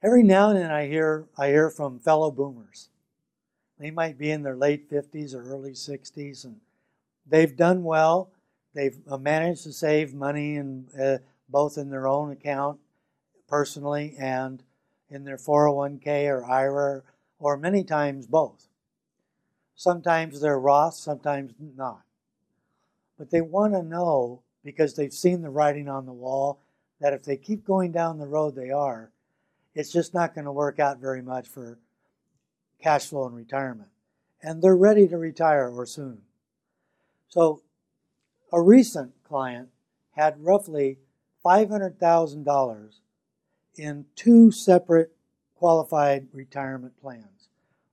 Every now and then I hear I hear from fellow boomers. They might be in their late 50s or early 60s and they've done well. They've uh, managed to save money and uh, both in their own account personally and in their 401k or IRA or many times both. Sometimes they're Roth, sometimes not. But they want to know because they've seen the writing on the wall that if they keep going down the road they are, it's just not going to work out very much for cash flow and retirement. And they're ready to retire or soon. So a recent client had roughly $500,000 in two separate qualified retirement plans.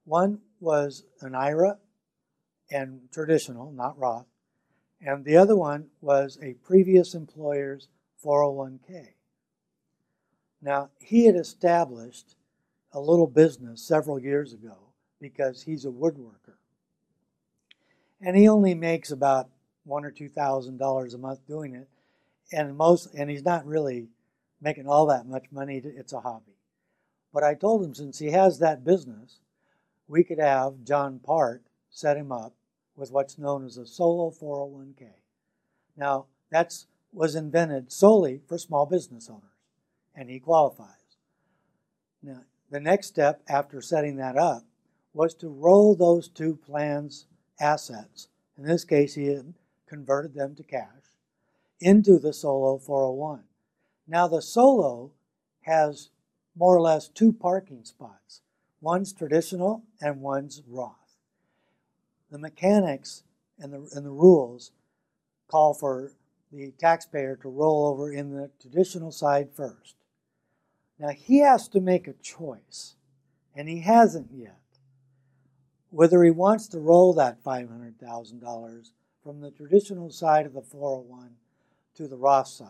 One was an IRA and traditional, not Roth, and the other one was a previous employer's 401k. Now, he had established a little business several years ago because he's a woodworker. And he only makes about one or two thousand dollars a month doing it. And most and he's not really making all that much money. It's a hobby. But I told him since he has that business, we could have John Part set him up with what's known as a solo 401k. Now, that's was invented solely for small business owners, and he qualifies. Now, the next step after setting that up was to roll those two plans' assets. In this case, he converted them to cash into the solo 401. Now, the solo has more or less two parking spots. One's traditional and one's Roth the mechanics and the, and the rules call for the taxpayer to roll over in the traditional side first. Now he has to make a choice, and he hasn't yet, whether he wants to roll that $500,000 from the traditional side of the 401 to the Roth side.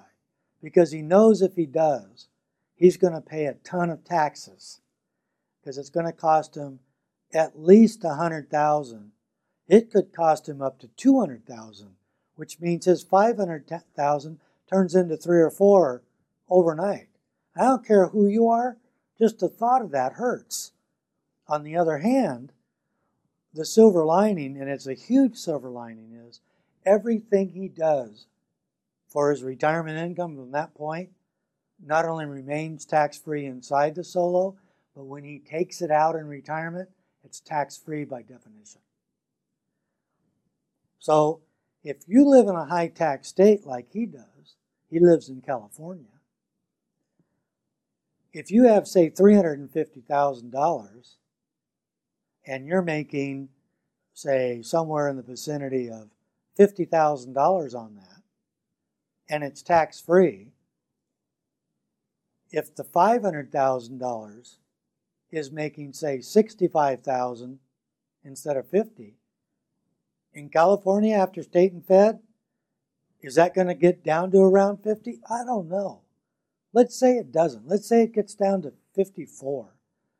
Because he knows if he does, he's going to pay a ton of taxes because it's going to cost him at least 100,000 it could cost him up to 200,000, which means his 500,000 turns into 3 or 4 overnight. I don't care who you are, just the thought of that hurts. On the other hand, the silver lining, and it's a huge silver lining, is everything he does for his retirement income from that point not only remains tax free inside the solo, but when he takes it out in retirement, it's tax free by definition. So if you live in a high tax state like he does, he lives in California. If you have, say, $350,000 and you're making, say, somewhere in the vicinity of $50,000 on that, and it's tax free, if the $500,000 is making, say, 65000 instead of 50 in California after state and fed, is that going to get down to around 50? I don't know. Let's say it doesn't. Let's say it gets down to 54.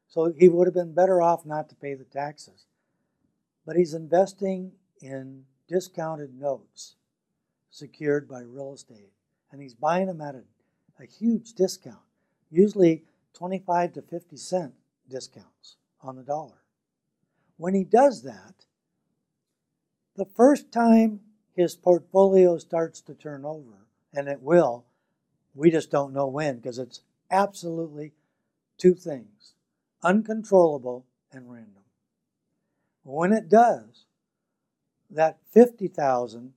So he would have been better off not to pay the taxes. But he's investing in discounted notes secured by real estate. And he's buying them at a, a huge discount, usually 25 to 50 cent discounts on the dollar. When he does that, the first time his portfolio starts to turn over, and it will, we just don't know when because it's absolutely two things uncontrollable and random. When it does, that 50,000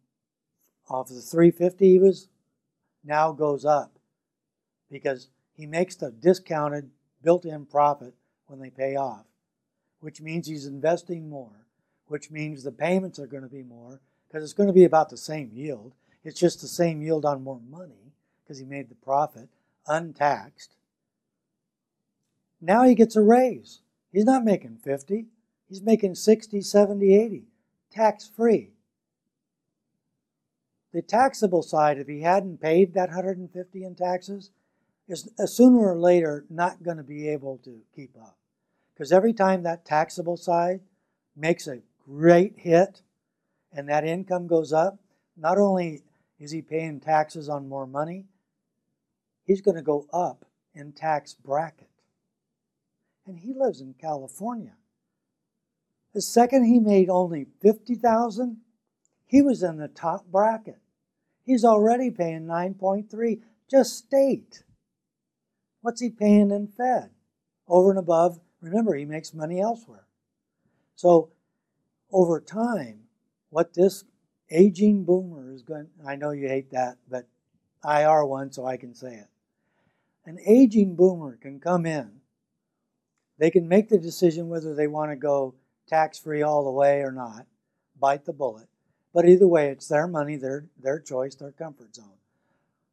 off the 350 he was now goes up because he makes the discounted built-in profit when they pay off, which means he's investing more which means the payments are going to be more because it's going to be about the same yield. It's just the same yield on more money because he made the profit untaxed. Now he gets a raise. He's not making 50. He's making 60, 70, 80, tax free. The taxable side, if he hadn't paid that 150 in taxes, is sooner or later not going to be able to keep up. Because every time that taxable side makes a great hit and that income goes up, not only is he paying taxes on more money, he's going to go up in tax bracket. and he lives in California. The second he made only 50,000, he was in the top bracket. He's already paying 9.3 just state. What's he paying in Fed? Over and above, remember, he makes money elsewhere. So, over time, what this aging boomer is going I know you hate that, but I are one, so I can say it. An aging boomer can come in. They can make the decision whether they want to go tax free all the way or not, bite the bullet. But either way, it's their money, their, their choice, their comfort zone.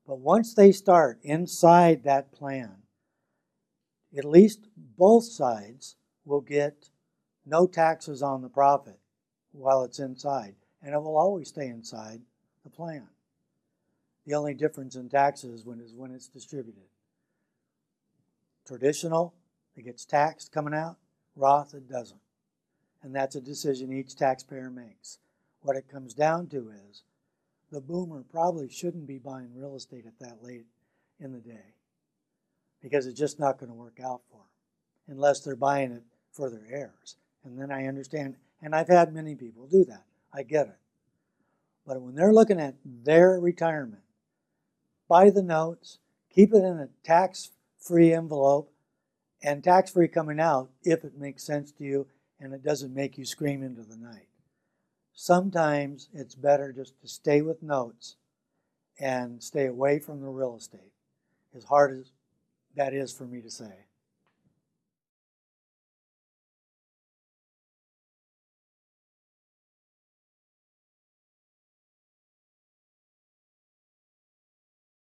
But once they start inside that plan, at least both sides will get no taxes on the profit while it's inside, and it will always stay inside the plan. The only difference in taxes when is when it's distributed. Traditional, it gets taxed coming out. Roth, it doesn't. And that's a decision each taxpayer makes. What it comes down to is the boomer probably shouldn't be buying real estate at that late in the day because it's just not going to work out for them unless they're buying it for their heirs. And then I understand, and I've had many people do that. I get it. But when they're looking at their retirement, buy the notes, keep it in a tax free envelope, and tax free coming out if it makes sense to you and it doesn't make you scream into the night. Sometimes it's better just to stay with notes and stay away from the real estate, as hard as that is for me to say.